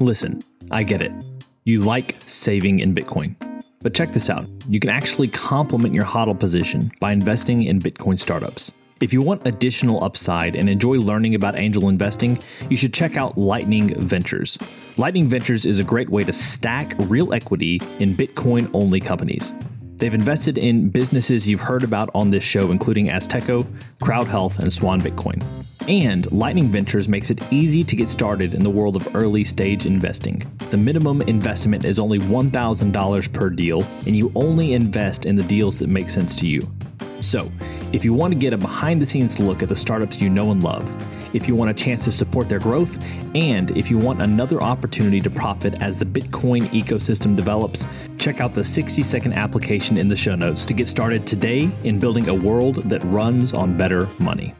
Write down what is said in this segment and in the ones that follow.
Listen, I get it. You like saving in Bitcoin. But check this out you can actually complement your HODL position by investing in Bitcoin startups. If you want additional upside and enjoy learning about angel investing, you should check out Lightning Ventures. Lightning Ventures is a great way to stack real equity in Bitcoin only companies. They've invested in businesses you've heard about on this show, including Azteco, Crowd Health, and Swan Bitcoin. And Lightning Ventures makes it easy to get started in the world of early stage investing. The minimum investment is only $1,000 per deal, and you only invest in the deals that make sense to you. So, if you want to get a behind the scenes look at the startups you know and love, if you want a chance to support their growth, and if you want another opportunity to profit as the Bitcoin ecosystem develops, check out the 60 second application in the show notes to get started today in building a world that runs on better money.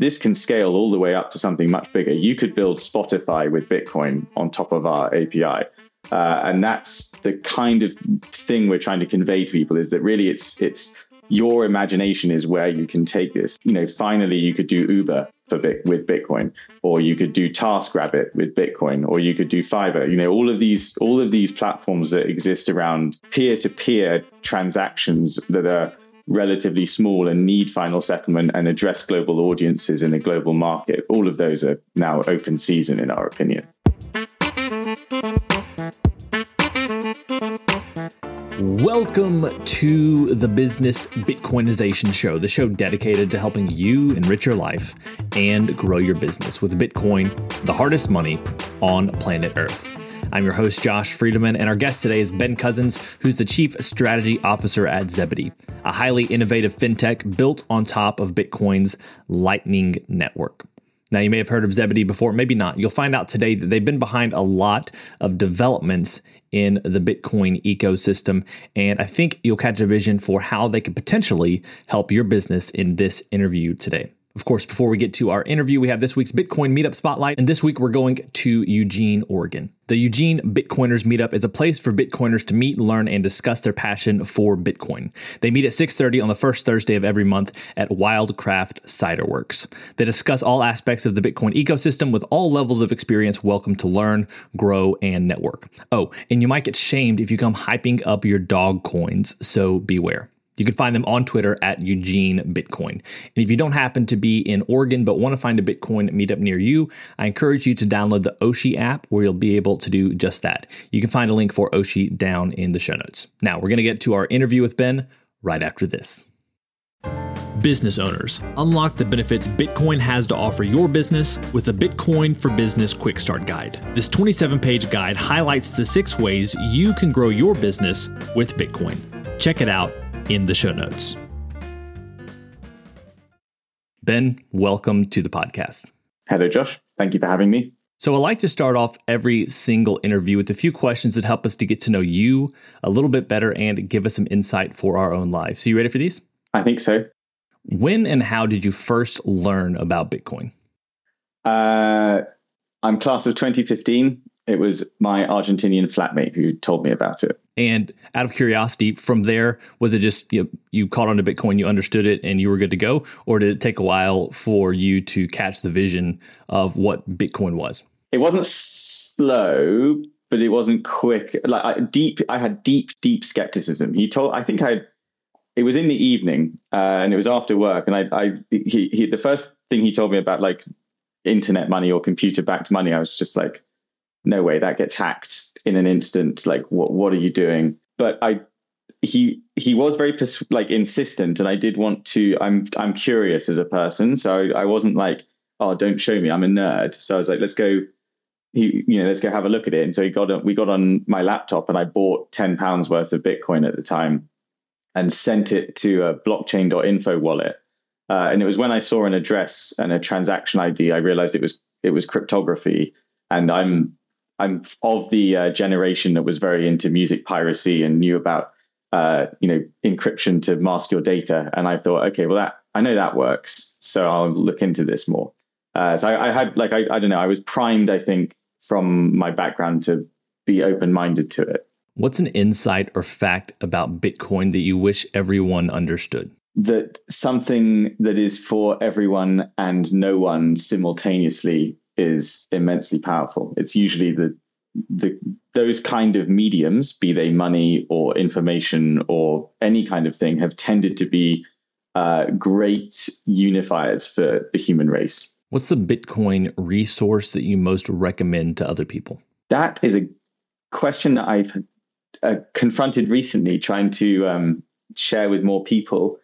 this can scale all the way up to something much bigger. You could build Spotify with Bitcoin on top of our API. Uh, and that's the kind of thing we're trying to convey to people is that really it's it's your imagination is where you can take this. You know, finally you could do Uber for Bit, with Bitcoin, or you could do TaskRabbit with Bitcoin, or you could do Fiverr. You know, all of these all of these platforms that exist around peer-to-peer transactions that are relatively small and need final settlement and address global audiences in a global market. All of those are now open season, in our opinion. Welcome to the Business Bitcoinization Show, the show dedicated to helping you enrich your life and grow your business with Bitcoin, the hardest money on planet Earth. I'm your host, Josh Friedeman, and our guest today is Ben Cousens, who's the Chief Strategy Officer at Zebedee, a highly innovative fintech built on top of Bitcoin's Lightning Network. Now, you may have heard of Zebedee before, maybe not. You'll find out today that they've been behind a lot of developments in the Bitcoin ecosystem. And I think you'll catch a vision for how they could potentially help your business in this interview today. Of course, before we get to our interview, we have this week's Bitcoin Meetup Spotlight. And this week we're going to Eugene, Oregon. The Eugene Bitcoiners Meetup is a place for Bitcoiners to meet, learn, and discuss their passion for Bitcoin. They meet at 6:30 on the first Thursday of every month at Wildcraft Ciderworks. They discuss all aspects of the Bitcoin ecosystem with all levels of experience welcome to learn, grow, and network. Oh, and you might get shamed if you come hyping up your dog coins, so beware. You can find them on Twitter at Eugene Bitcoin. And if you don't happen to be in Oregon but want to find a Bitcoin meetup near you, I encourage you to download the Oshi app where you'll be able to do just that. You can find a link for Oshi down in the show notes. Now, we're going to get to our interview with Ben right after this. Business owners, unlock the benefits Bitcoin has to offer your business with the Bitcoin for Business Quick Start Guide. This 27 page guide highlights the six ways you can grow your business with Bitcoin. Check it out in the show notes. Ben, welcome to the podcast. Hello, Josh. Thank you for having me. So, I like to start off every single interview with a few questions that help us to get to know you a little bit better and give us some insight for our own lives. So, you ready for these? I think so. When and how did you first learn about Bitcoin? Uh, I'm class of 2015 it was my Argentinian flatmate who told me about it. And out of curiosity, from there, was it just you, know, you caught on to Bitcoin, you understood it, and you were good to go, or did it take a while for you to catch the vision of what Bitcoin was? It wasn't slow, but it wasn't quick. Like I, deep, I had deep, deep skepticism. He told, I think I, it was in the evening, uh, and it was after work, and I, I, he, he, the first thing he told me about like internet money or computer backed money, I was just like no way that gets hacked in an instant. Like what what are you doing? But i he he was very pers- like insistent and i did want to i'm i'm curious as a person. So I, I wasn't like oh don't show me i'm a nerd. So i was like let's go he you know let's go have a look at it. And so he got we got on my laptop and i bought 10 pounds worth of bitcoin at the time and sent it to a blockchain.info wallet. Uh, and it was when i saw an address and a transaction id i realized it was it was cryptography. And i'm I'm of the uh, generation that was very into music piracy and knew about uh, you know encryption to mask your data. And I thought, okay, well that I know that works, so I'll look into this more. Uh, so I, I, had like I, I don't know, I was primed, I think, from my background to be open minded to it. What's an insight or fact about Bitcoin that you wish everyone understood? That something that is for everyone and no one simultaneously is immensely powerful. It's usually the the those kind of mediums, be they money or information or any kind of thing, have tended to be uh, great unifiers for the human race. What's the Bitcoin resource that you most recommend to other people? That is a question that I've uh, confronted recently, trying to um, share with more people.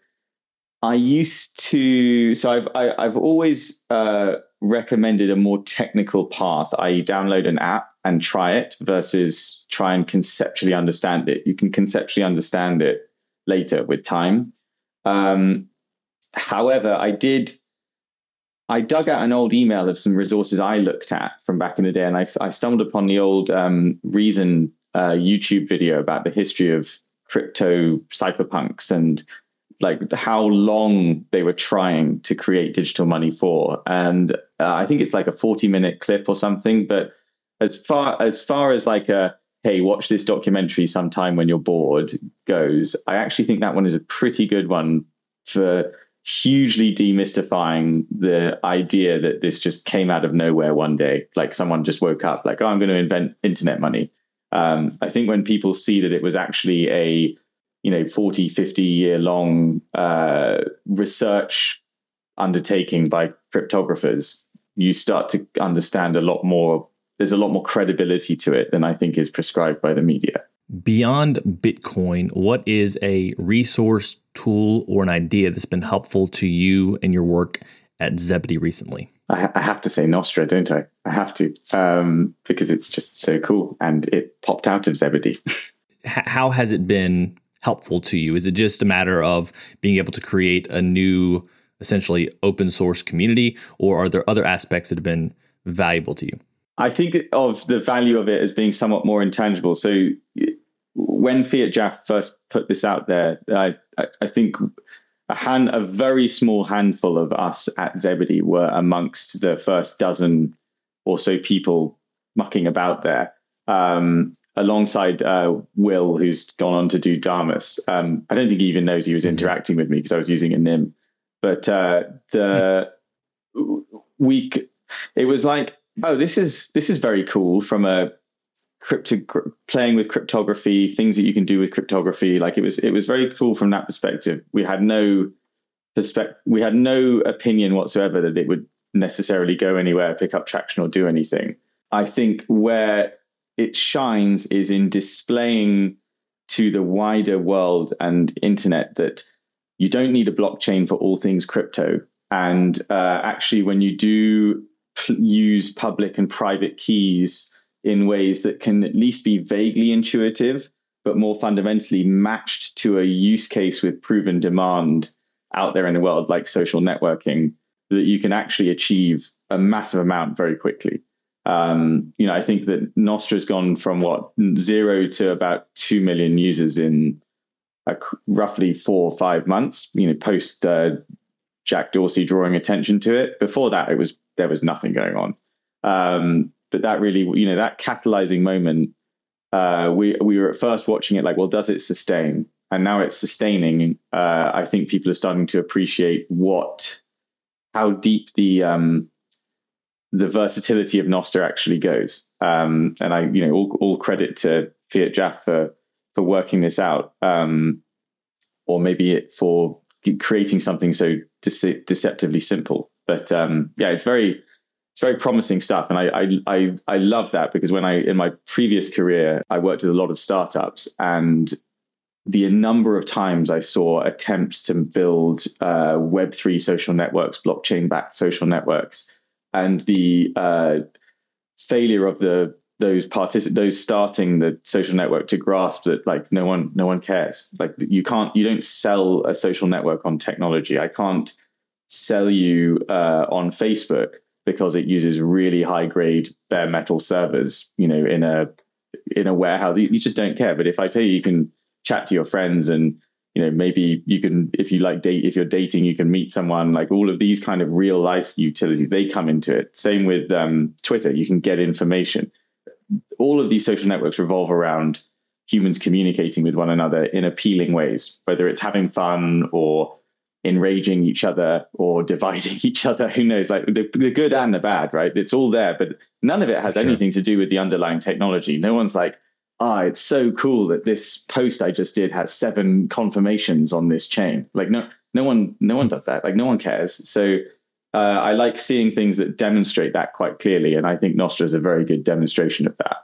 I used to, so I've I, have i have always uh, recommended a more technical path, i.e., download an app and try it versus try and conceptually understand it. You can conceptually understand it later with time. Um, however, I did. I dug out an old email of some resources I looked at from back in the day, and I, I stumbled upon the old um, Reason uh, YouTube video about the history of crypto cypherpunks and like how long they were trying to create digital money for. And uh, I think it's like a 40 minute clip or something. But as far as far as like a hey, watch this documentary sometime when you're bored goes, I actually think that one is a pretty good one for hugely demystifying the idea that this just came out of nowhere one day. Like someone just woke up, like, oh, I'm going to invent internet money. Um, I think when people see that it was actually a you know 40 50 year long uh, research undertaking by cryptographers you start to understand a lot more there's a lot more credibility to it than i think is prescribed by the media. Beyond bitcoin what is a resource tool or an idea that's been helpful to you and your work at zebedee recently? I, I have to say Nostr don't i? I have to um, because it's just so cool and it popped out of zebedee. How has it been helpful to you? Is it just a matter of being able to create a new, essentially open source community, or are there other aspects that have been valuable to you? I think of the value of it as being somewhat more intangible. So when fiatjaf first put this out there, I, I think a hand, a very small handful of us at Zebedee were amongst the first dozen or so people mucking about there. Um, alongside uh, Will, who's gone on to do Damus. Um, I don't think he even knows he was mm-hmm. interacting with me because I was using a nym. But uh, the week, it was like, oh, this is this is very cool from a crypto playing with cryptography, things that you can do with cryptography. Like it was it was very cool from that perspective. We had no perspective, we had no opinion whatsoever that it would necessarily go anywhere, pick up traction, or do anything. I think where it shines is in displaying to the wider world and internet that you don't need a blockchain for all things crypto. And uh, actually, when you do use public and private keys in ways that can at least be vaguely intuitive, but more fundamentally matched to a use case with proven demand out there in the world, like social networking, that you can actually achieve a massive amount very quickly. Um, you know, I think that Nostr's gone from what zero to about two million users in roughly four or five months. You know, post uh, Jack Dorsey drawing attention to it. Before that, it was there was nothing going on. Um, but that really, you know, that catalyzing moment, uh, we we were at first watching it like, well, does it sustain? And now it's sustaining. Uh, I think people are starting to appreciate what, how deep the um, the versatility of Nostr actually goes. Um, and I, you know, all, all credit to fiatjaf for for working this out, um, or maybe it for creating something so dece- deceptively simple. But um, yeah, it's very it's very promising stuff, and I, I I I love that because when I in my previous career I worked with a lot of startups, and the number of times I saw attempts to build uh, Web three social networks, blockchain backed social networks and the uh, failure of the those those starting the social network to grasp that like no one no one cares. Like you can't you don't sell a social network on technology. I can't sell you uh, on facebook because it uses really high grade bare metal servers you know in a in a warehouse. You just don't care. But if i tell you you can chat to your friends and you know maybe you can if you like date if you're dating you can meet someone like all of these kind of real life utilities they come into it same with um, twitter you can get information all of these social networks revolve around humans communicating with one another in appealing ways whether it's having fun or enraging each other or dividing each other. Who knows? Like the, the good and the bad, right? It's all there, but none of it has sure. anything to do with the underlying technology. No one's like, ah, it's so cool that this post I just did has seven confirmations on this chain. Like no, no one, no one does that. Like no one cares. So uh, I like seeing things that demonstrate that quite clearly, and I think Nostr is a very good demonstration of that.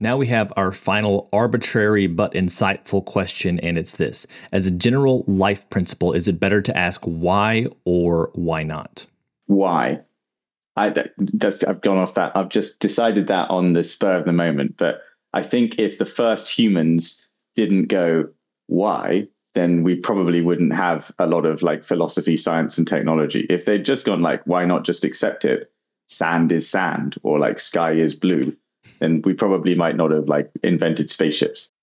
Now we have our final arbitrary but insightful question, and it's this As a general life principle, is it better to ask why or why not? Why? I, I've gone off that. I've just decided that on the spur of the moment. But I think if the first humans didn't go, why, then we probably wouldn't have a lot of like philosophy, science, and technology. If they'd just gone like, why not just accept it? Sand is sand, or like sky is blue then we probably might not have like invented spaceships.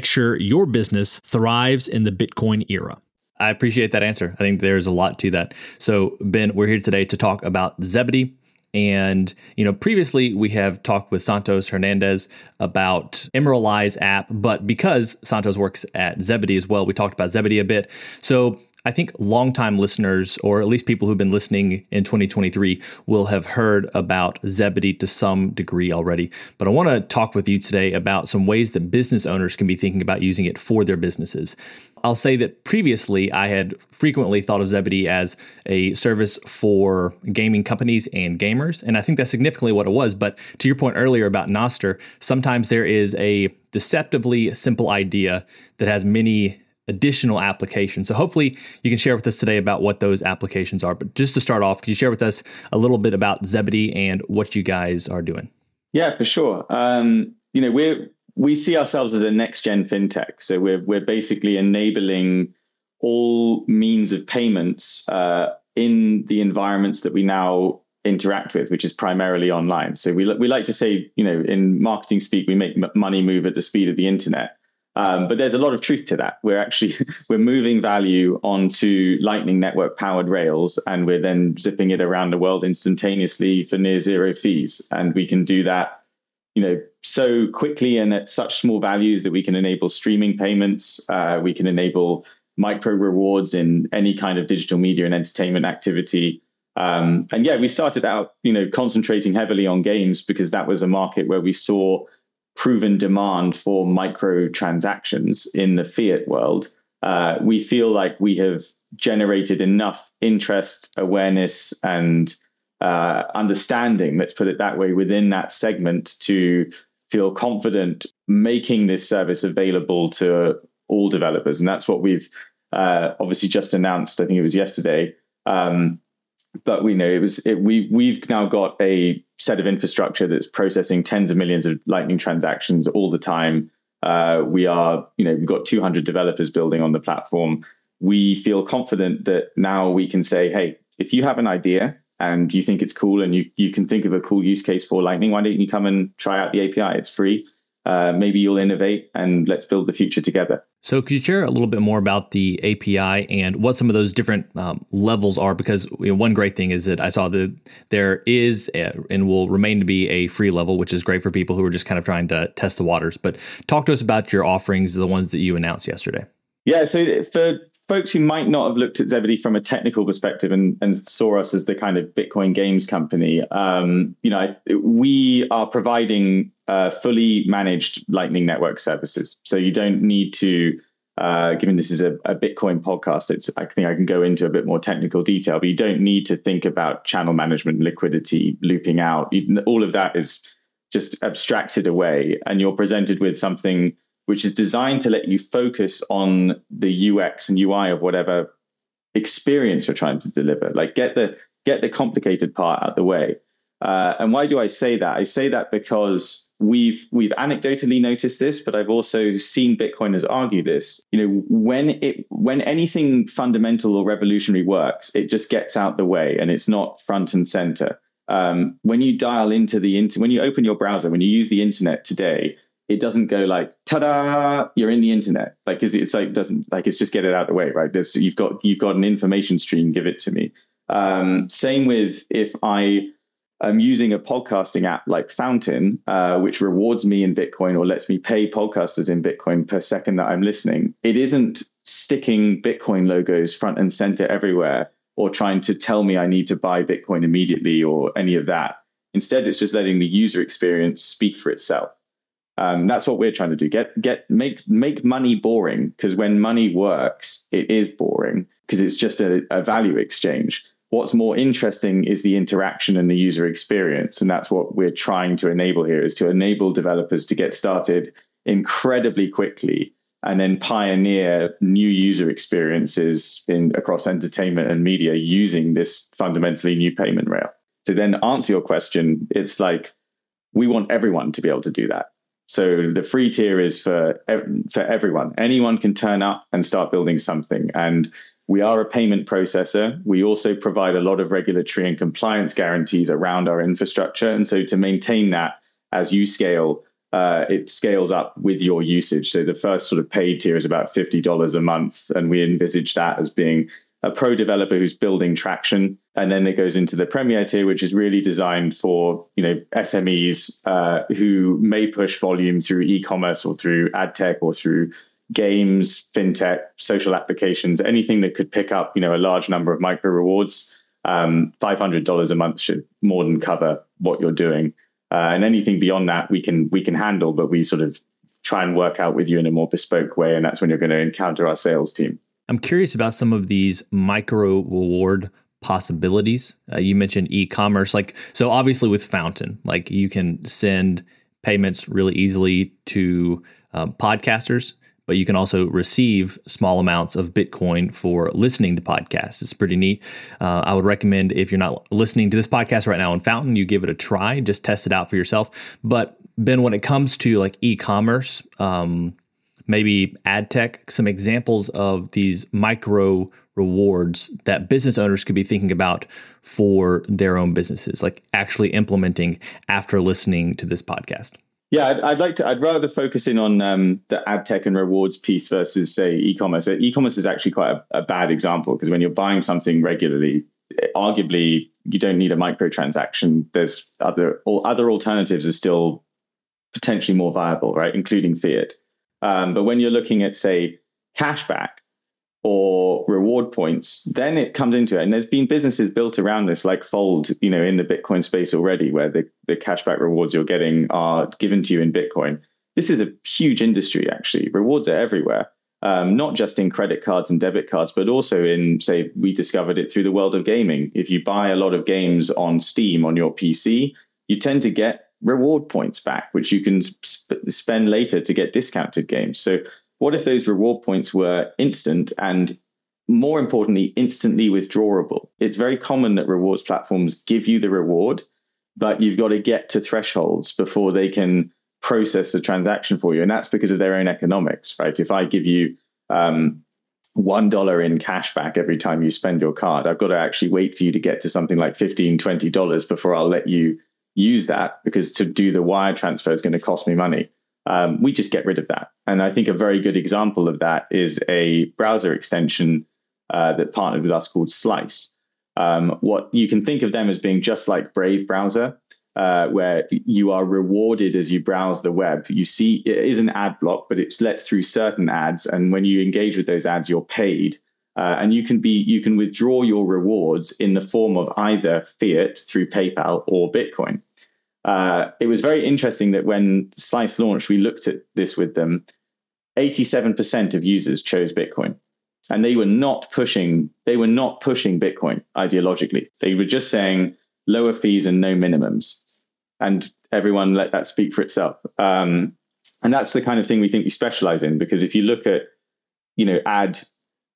make sure your business thrives in the Bitcoin era? I appreciate that answer. I think there's a lot to that. So, Ben, we're here today to talk about Zebedee. And, you know, previously we have talked with Santos Hernandez about Emerald Eyes app, but because Santos works at Zebedee as well, we talked about Zebedee a bit. So I think longtime listeners, or at least people who've been listening in 2023, will have heard about Zebedee to some degree already. But I want to talk with you today about some ways that business owners can be thinking about using it for their businesses. I'll say that previously I had frequently thought of Zebedee as a service for gaming companies and gamers, and I think that's significantly what it was. But to your point earlier about Nostr, sometimes there is a deceptively simple idea that has many additional applications. So hopefully you can share with us today about what those applications are. But just to start off, could you share with us a little bit about Zebedee and what you guys are doing? Yeah, for sure. Um, you know, we're we see ourselves as a next gen fintech. So we're we're basically enabling all means of payments uh, in the environments that we now interact with, which is primarily online. So we we like to say, you know, in marketing speak, we make money move at the speed of the internet. Um, but there's a lot of truth to that. We're actually we're moving value onto Lightning Network powered rails, and we're then zipping it around the world instantaneously for near zero fees. And we can do that, you know, so quickly and at such small values that we can enable streaming payments. Uh, we can enable micro rewards in any kind of digital media and entertainment activity. Um, and yeah, we started out, you know, concentrating heavily on games because that was a market where we saw proven demand for microtransactions in the fiat world, uh, we feel like we have generated enough interest, awareness, and uh, understanding, let's put it that way, within that segment to feel confident making this service available to all developers. And that's what we've uh, obviously just announced. I think it was yesterday. Um, but we know it was it, we we've now got a set of infrastructure that's processing tens of millions of lightning transactions all the time. Uh, we are you know we've got 200 developers building on the platform. We feel confident that now we can say hey if you have an idea and you think it's cool and you you can think of a cool use case for lightning why don't you come and try out the api it's free. Uh, maybe you'll innovate and let's build the future together So, could you share a little bit more about the API and what some of those different um, levels are? Because you know, one great thing is that I saw that there is a, and will remain to be a free level, which is great for people who are just kind of trying to test the waters. But talk to us about your offerings, the ones that you announced yesterday. Yeah, so for folks who might not have looked at Zebedee from a technical perspective and, and saw us as the kind of Bitcoin games company, um, you know, we are providing uh, fully managed Lightning Network services. So you don't need to, uh, given this is a, a, Bitcoin podcast, it's I think I can go into a bit more technical detail, but you don't need to think about channel management, liquidity, looping out. You, all of that is just abstracted away, and you're presented with something which is designed to let you focus on the UX and UI of whatever experience you're trying to deliver. Like get the get the complicated part out of the way. Uh, and why do I say that? I say that because we've we've anecdotally noticed this, but I've also seen Bitcoiners argue this. You know, when it when anything fundamental or revolutionary works, it just gets out the way and it's not front and center. Um, when you dial into the inter- when you open your browser, when you use the internet today, it doesn't go like ta-da you're in the internet like because it's like doesn't like it's just get it out of the way right there's you've got you've got an information stream give it to me um, same with if i am using a podcasting app like fountain uh, which rewards me in bitcoin or lets me pay podcasters in bitcoin per second that i'm listening it isn't sticking bitcoin logos front and center everywhere or trying to tell me i need to buy bitcoin immediately or any of that instead it's just letting the user experience speak for itself um, that's what we're trying to do. Get get make make money boring because when money works, it is boring because it's just a, a value exchange. What's more interesting is the interaction and the user experience, and that's what we're trying to enable here: is to enable developers to get started incredibly quickly and then pioneer new user experiences in across entertainment and media using this fundamentally new payment rail. To then answer your question, it's like we want everyone to be able to do that. So the free tier is for for everyone. Anyone can turn up and start building something. And we are a payment processor. We also provide a lot of regulatory and compliance guarantees around our infrastructure. And so to maintain that as you scale, uh, it scales up with your usage. So the first sort of paid tier is about $50 a month. And we envisage that as being a pro developer who's building traction, and then it goes into the Premier tier, which is really designed for you know SMEs uh, who may push volume through e-commerce or through ad tech or through games, fintech, social applications, anything that could pick up you know a large number of micro rewards. Um, Five hundred dollars a month should more than cover what you're doing, uh, and anything beyond that we can we can handle, but we sort of try and work out with you in a more bespoke way, and that's when you're going to encounter our sales team. I'm curious about some of these micro reward possibilities. Uh, you mentioned e-commerce, like so. Obviously, with Fountain, like you can send payments really easily to um, podcasters, but you can also receive small amounts of Bitcoin for listening to podcasts. It's pretty neat. Uh, I would recommend if you're not listening to this podcast right now on Fountain, you give it a try. Just test it out for yourself. But Ben, when it comes to like e-commerce, um, maybe ad tech, some examples of these micro rewards that business owners could be thinking about for their own businesses, like actually implementing after listening to this podcast? Yeah, I'd, I'd like to. I'd rather focus in on um, the ad tech and rewards piece versus say e-commerce. E-commerce is actually quite a, a bad example because when you're buying something regularly, arguably you don't need a microtransaction. There's other or other alternatives are still potentially more viable, right? Including fiat. Um, but when you're looking at, say, cashback or reward points, then it comes into it. And there's been businesses built around this, like Fold, you know, in the Bitcoin space already, where the, the cashback rewards you're getting are given to you in Bitcoin. This is a huge industry, actually. Rewards are everywhere. Um, not just in credit cards and debit cards, but also in, say, we discovered it through the world of gaming. If you buy a lot of games on Steam on your PC, you tend to get reward points back, which you can sp- spend later to get discounted games. So, what if those reward points were instant and more importantly, instantly withdrawable? It's very common that rewards platforms give you the reward, but you've got to get to thresholds before they can process the transaction for you. And that's because of their own economics, right? If I give you um, one dollar in cash back every time you spend your card, I've got to actually wait for you to get to something like $15, $20 before I'll let you use that because to do the wire transfer is going to cost me money. Um, we just get rid of that. And I think a very good example of that is a browser extension uh, that partnered with us called Slice. Um, what you can think of them as being just like Brave browser, uh, where you are rewarded as you browse the web. You see, it is an ad block, but it lets through certain ads, and when you engage with those ads, you're paid. Uh, and you can be you can withdraw your rewards in the form of either fiat through PayPal or Bitcoin. Uh, it was very interesting that when Slice launched, we looked at this with them. 87% of users chose Bitcoin and they were not pushing they were not pushing bitcoin ideologically they were just saying lower fees and no minimums and everyone let that speak for itself um, and that's the kind of thing we think we specialize in because if you look at you know ad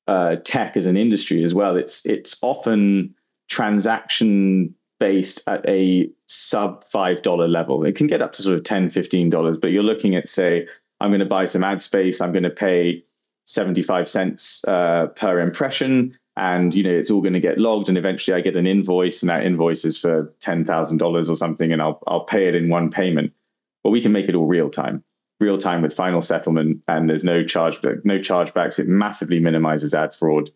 uh, tech as an industry as well it's it's often transaction based at a sub five dollar level. It can get up to sort of $10, 15 dollars but you're looking at say i'm going to buy some ad space i'm going to pay 75 cents uh, per impression and you know it's all going to get logged and eventually i get an invoice and that invoice is for $10000 or something and i'll, I'll pay it in one payment. But we can make it all real time real time with final settlement and there's no charge no chargebacks. It massively minimizes ad fraud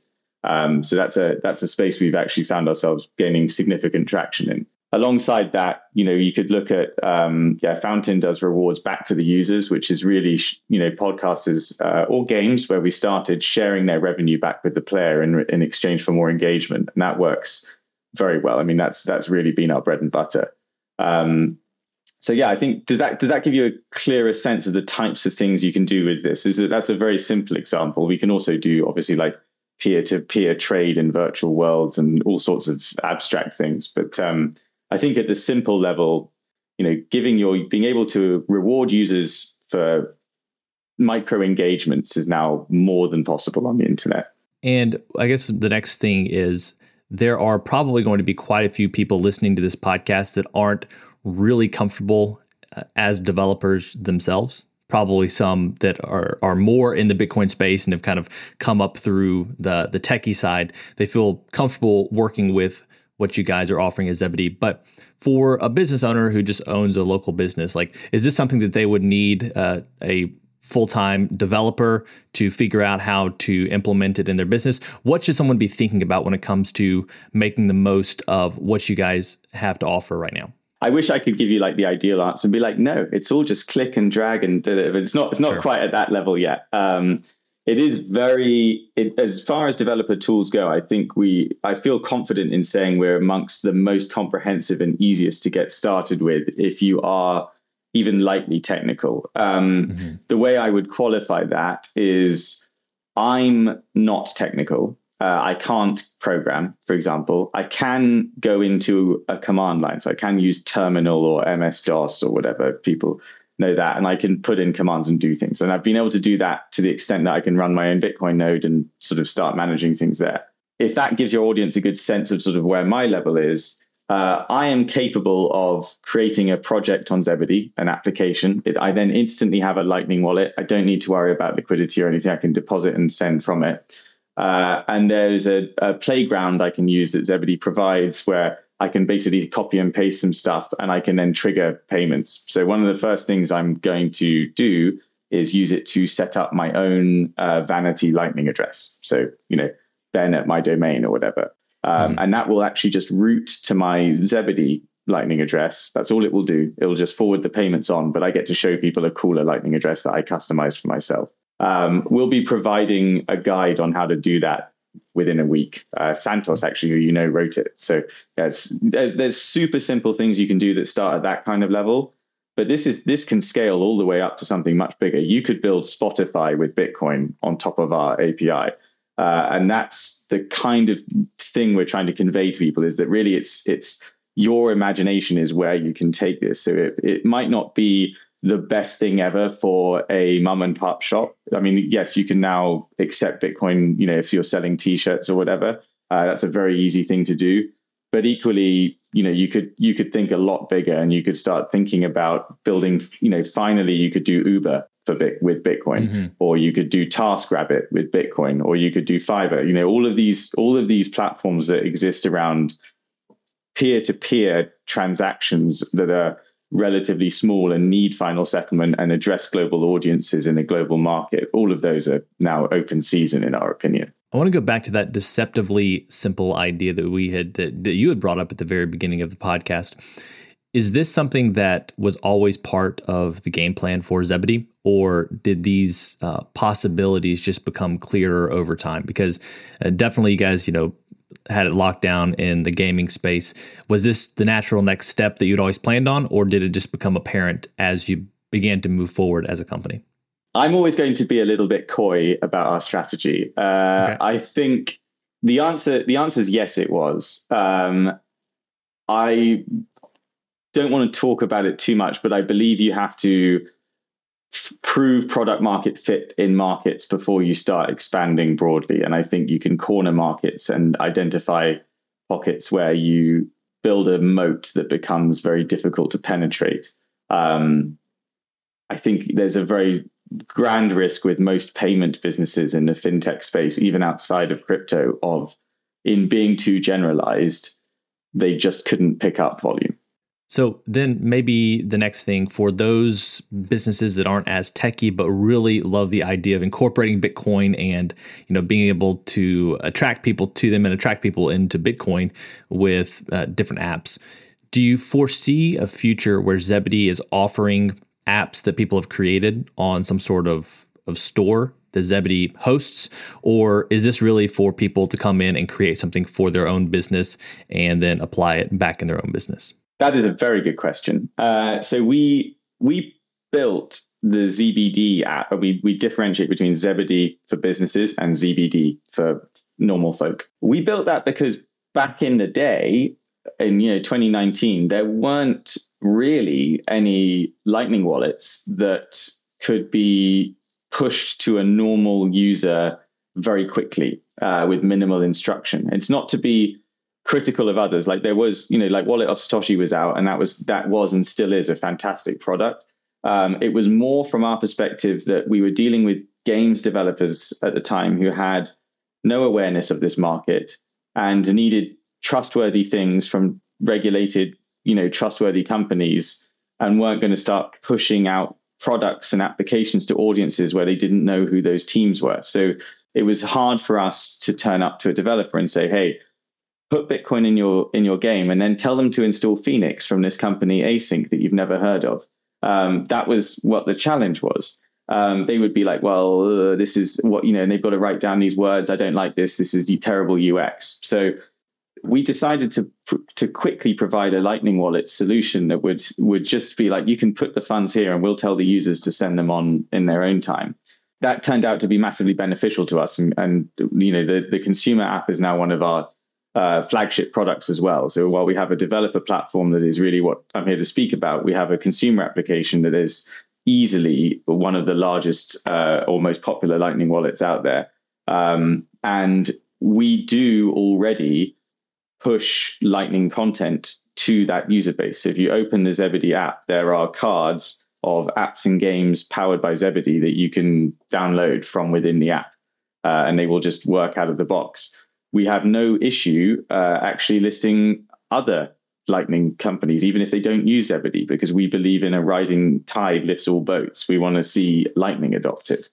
um, so that's a that's a space we've actually found ourselves gaining significant traction in alongside that, you know, you could look at um, yeah, Fountain does rewards back to the users, which is really you know podcasters uh, or games where we started sharing their revenue back with the player in in exchange for more engagement, and that works very well. I mean, that's that's really been our bread and butter. Um, so yeah, I think does that does that give you a clearer sense of the types of things you can do with this? Is that that's a very simple example. We can also do obviously like peer to peer trade in virtual worlds and all sorts of abstract things, but um, I think at the simple level, you know, giving your being able to reward users for micro engagements is now more than possible on the internet. And I guess the next thing is there are probably going to be quite a few people listening to this podcast that aren't really comfortable uh, as developers themselves. Probably some that are are more in the Bitcoin space and have kind of come up through the the techie side. They feel comfortable working with what you guys are offering as Zebedee. But for a business owner who just owns a local business, like is this something that they would need uh, a full-time developer to figure out how to implement it in their business? What should someone be thinking about when it comes to making the most of what you guys have to offer right now? I wish I could give you like the ideal answer and be like, no, it's all just click and drag and it's not it's not sure. quite at that level yet. Um, it is very it, as far as developer tools go i think we i feel confident in saying we're amongst the most comprehensive and easiest to get started with if you are even lightly technical um, mm-hmm. the way i would qualify that is i'm not technical uh, i can't program for example i can go into a command line so i can use terminal or ms dos or whatever people know that and I can put in commands and do things. And I've been able to do that to the extent that I can run my own Bitcoin node and sort of start managing things there. If that gives your audience a good sense of sort of where my level is, uh, I am capable of creating a project on Zebedee, an application. It, I then instantly have a Lightning wallet. I don't need to worry about liquidity or anything. I can deposit and send from it. Uh, and there's a, a playground I can use that Zebedee provides where I can basically copy and paste some stuff and I can then trigger payments. So one of the first things I'm going to do is use it to set up my own uh, vanity lightning address. So, you know, then at my domain or whatever. Um, mm. And that will actually just route to my Zebedee lightning address. That's all it will do. It will just forward the payments on, but I get to show people a cooler lightning address that I customized for myself. Um, we'll be providing a guide on how to do that within a week. Uh, Santos, actually, who you know, wrote it. So yeah, there's, there's super simple things you can do that start at that kind of level. But this is this can scale all the way up to something much bigger. You could build Spotify with Bitcoin on top of our API. Uh, and that's the kind of thing we're trying to convey to people is that really it's it's your imagination is where you can take this. So it, it might not be the best thing ever for a mum and pop shop. I mean, yes, you can now accept Bitcoin, you know, if you're selling t-shirts or whatever. Uh, that's a very easy thing to do. But equally, you know, you could you could think a lot bigger and you could start thinking about building, you know, finally you could do Uber for Bit, with Bitcoin, mm-hmm. or you could do TaskRabbit with Bitcoin, or you could do Fiverr. You know, all of these all of these platforms that exist around peer-to-peer transactions that are relatively small and need final settlement and address global audiences in a global market. All of those are now open season, in our opinion. I want to go back to that deceptively simple idea that we had that, that you had brought up at the very beginning of the podcast. Is this something that was always part of the game plan for Zebedee, or did these uh, possibilities just become clearer over time? Because uh, definitely, you guys, you know, had it locked down in the gaming space. Was this the natural next step that you'd always planned on, or did it just become apparent as you began to move forward as a company? I'm always going to be a little bit coy about our strategy. Uh, okay. I think the answer the answer is yes, it was. Um, I don't want to talk about it too much, but I believe you have to prove product market fit in markets before you start expanding broadly. And I think you can corner markets and identify pockets where you build a moat that becomes very difficult to penetrate. Um, I think there's a very grand risk with most payment businesses in the fintech space, even outside of crypto, of in being too generalized, they just couldn't pick up volume. So then maybe the next thing for those businesses that aren't as techy but really love the idea of incorporating Bitcoin and you know being able to attract people to them and attract people into Bitcoin with uh, different apps. Do you foresee a future where Zebedee is offering apps that people have created on some sort of of store that Zebedee hosts, or is this really for people to come in and create something for their own business and then apply it back in their own business? That is a very good question. Uh, so we we built the ZBD app, we we differentiate between Zebedee for businesses and ZBD for normal folk. We built that because back in the day, in you know 2019, there weren't really any Lightning wallets that could be pushed to a normal user very quickly uh, with minimal instruction. It's not to be critical of others. Like there was, you know, like Wallet of Satoshi was out, and that was that was and still is a fantastic product. Um, it was more from our perspective that we were dealing with games developers at the time who had no awareness of this market and needed trustworthy things from regulated, you know, trustworthy companies and weren't going to start pushing out products and applications to audiences where they didn't know who those teams were. So it was hard for us to turn up to a developer and say, "Hey, put Bitcoin in your in your game, and then tell them to install Phoenix from this company ACINQ that you've never heard of." Um, that was what the challenge was. Um, they would be like, "Well, uh, this is what you know," and they've got to write down these words. I don't like this. This is terrible UX. So we decided to to quickly provide a Lightning Wallet solution that would would just be like, you can put the funds here, and we'll tell the users to send them on in their own time that turned out to be massively beneficial to us. And, and you know, the, the consumer app is now one of our uh, flagship products as well. So while we have a developer platform that is really what I'm here to speak about, we have a consumer application that is easily one of the largest uh, or most popular Lightning wallets out there. Um, and we do already push Lightning content to that user base. So if you open the Zebedee app, there are cards of apps and games powered by Zebedee that you can download from within the app, uh, and they will just work out of the box. We have no issue uh, actually listing other Lightning companies, even if they don't use Zebedee, because we believe in a rising tide lifts all boats. We want to see Lightning adopted.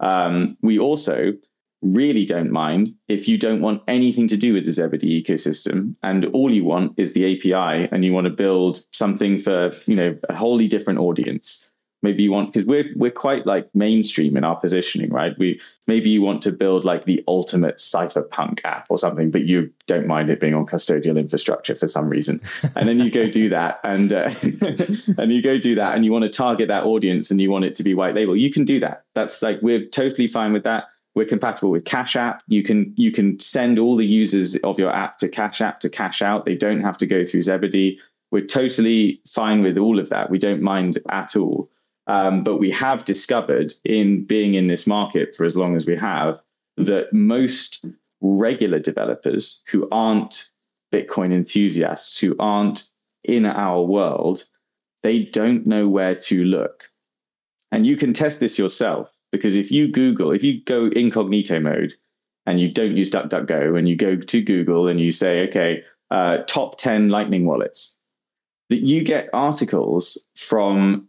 Um, we also really don't mind if you don't want anything to do with the Zebedee ecosystem and all you want is the API and you want to build something for, you know, a wholly different audience. Maybe you want because we're we're quite like mainstream in our positioning, right? We maybe you want to build like the ultimate cypherpunk app or something, but you don't mind it being on custodial infrastructure for some reason. And then you go do that, and uh, and you go do that, and you want to target that audience, and you want it to be white label. You can do that. That's like we're totally fine with that we're compatible with Cash App. You can you can send all the users of your app to Cash App to cash out. They don't have to go through Zebedee. We're totally fine with all of that. We don't mind at all. Um, but we have discovered in being in this market for as long as we have that most regular developers who aren't Bitcoin enthusiasts, who aren't in our world, they don't know where to look. And you can test this yourself because if you Google, if you go incognito mode and you don't use DuckDuckGo and you go to Google and you say, okay, uh, top 10 Lightning wallets, that you get articles from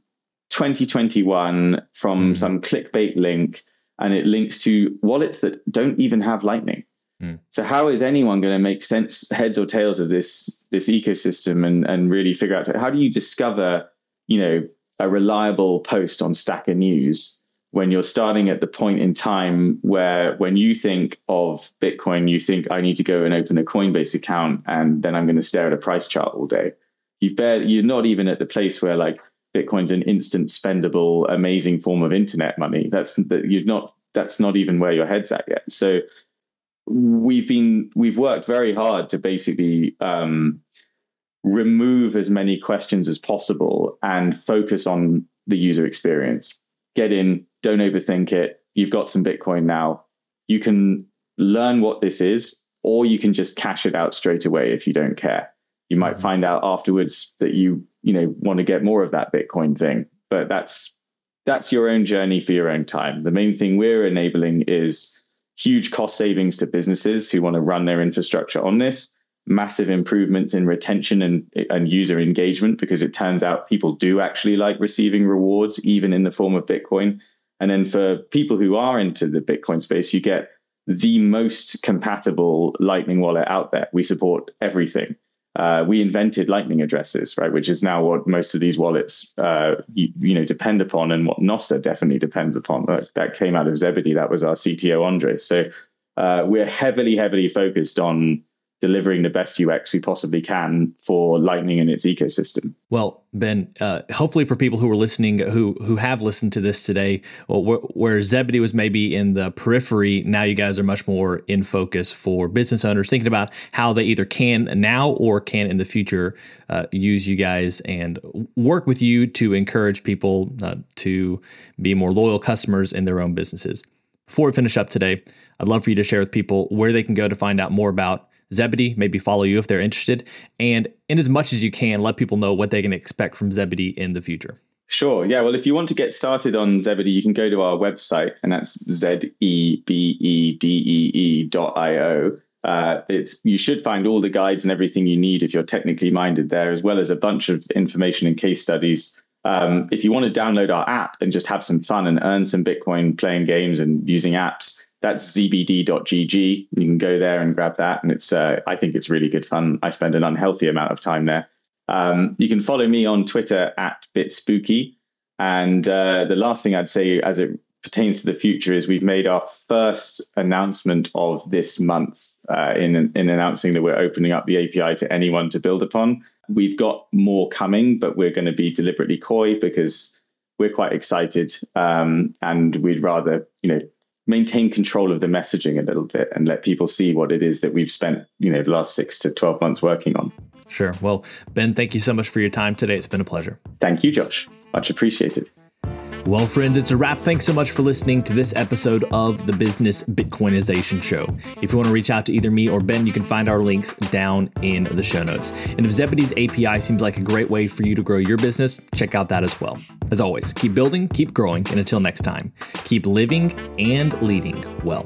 2021 from mm. some clickbait link and it links to wallets that don't even have lightning mm. so how is anyone going to make sense heads or tails of this this ecosystem and and really figure out how do you discover you know a reliable post on stacker news when you're starting at the point in time where when you think of bitcoin you think i need to go and open a coinbase account and then i'm going to stare at a price chart all day you've barely, you're not even at the place where like Bitcoin's an instant spendable, amazing form of internet money. That's that you're not. That's not even where your head's at yet. So we've been we've worked very hard to basically um, remove as many questions as possible and focus on the user experience. Get in, don't overthink it. You've got some Bitcoin now. You can learn what this is, or you can just cash it out straight away if you don't care you might mm-hmm. find out afterwards that you you know want to get more of that bitcoin thing. But that's that's your own journey for your own time. The main thing we're enabling is huge cost savings to businesses who want to run their infrastructure on this massive improvements in retention and, and user engagement because it turns out people do actually like receiving rewards even in the form of bitcoin. And then for people who are into the bitcoin space you get the most compatible lightning wallet out there. We support everything uh, we invented lightning addresses, right, which is now what most of these wallets, uh, you, you, know, depend upon, and what Nostr definitely depends upon. That, that came out of Zebedee. That was our CTO, Andre. So uh, we're heavily, heavily focused on delivering the best UX we possibly can for Lightning and its ecosystem. Well, Ben, uh, hopefully for people who are listening, who who have listened to this today, well, where, where, Zebedee was maybe in the periphery, now you guys are much more in focus for business owners thinking about how they either can now or can in the future uh, use you guys and work with you to encourage people uh, to be more loyal customers in their own businesses. Before we finish up today, I'd love for you to share with people where they can go to find out more about Zebedee, maybe follow you if they're interested, and in as much as you can, let people know what they can expect from Zebedee in the future. Sure. Yeah. Well, if you want to get started on Zebedee, you can go to our website, and that's z e b e d e e dot i o. Uh, it's you should find all the guides and everything you need if you're technically minded there, as well as a bunch of information and case studies. Um, if you want to download our app and just have some fun and earn some Bitcoin playing games and using apps, that's zbd.gg. You can go there and grab that, and it's uh, I think it's really good fun. I spend an unhealthy amount of time there. Um, you can follow me on Twitter at bitspooky. And uh, the last thing I'd say, as it pertains to the future, is we've made our first announcement of this month uh, in in announcing that we're opening up the API to anyone to build upon. We've got more coming, but we're going to be deliberately coy because we're quite excited, um, and we'd rather you know maintain control of the messaging a little bit and let people see what it is that we've spent you know the last six to 12 months working on. Sure. Well ben thank you so much for your time today. It's been a pleasure. Thank you josh. Much appreciated well, friends, it's a wrap. Thanks so much for listening to this episode of the Business Bitcoinization Show. If you want to reach out to either me or Ben, you can find our links down in the show notes. And if Zebedee's API seems like a great way for you to grow your business, check out that as well. As always, keep building, keep growing, and until next time, keep living and leading well.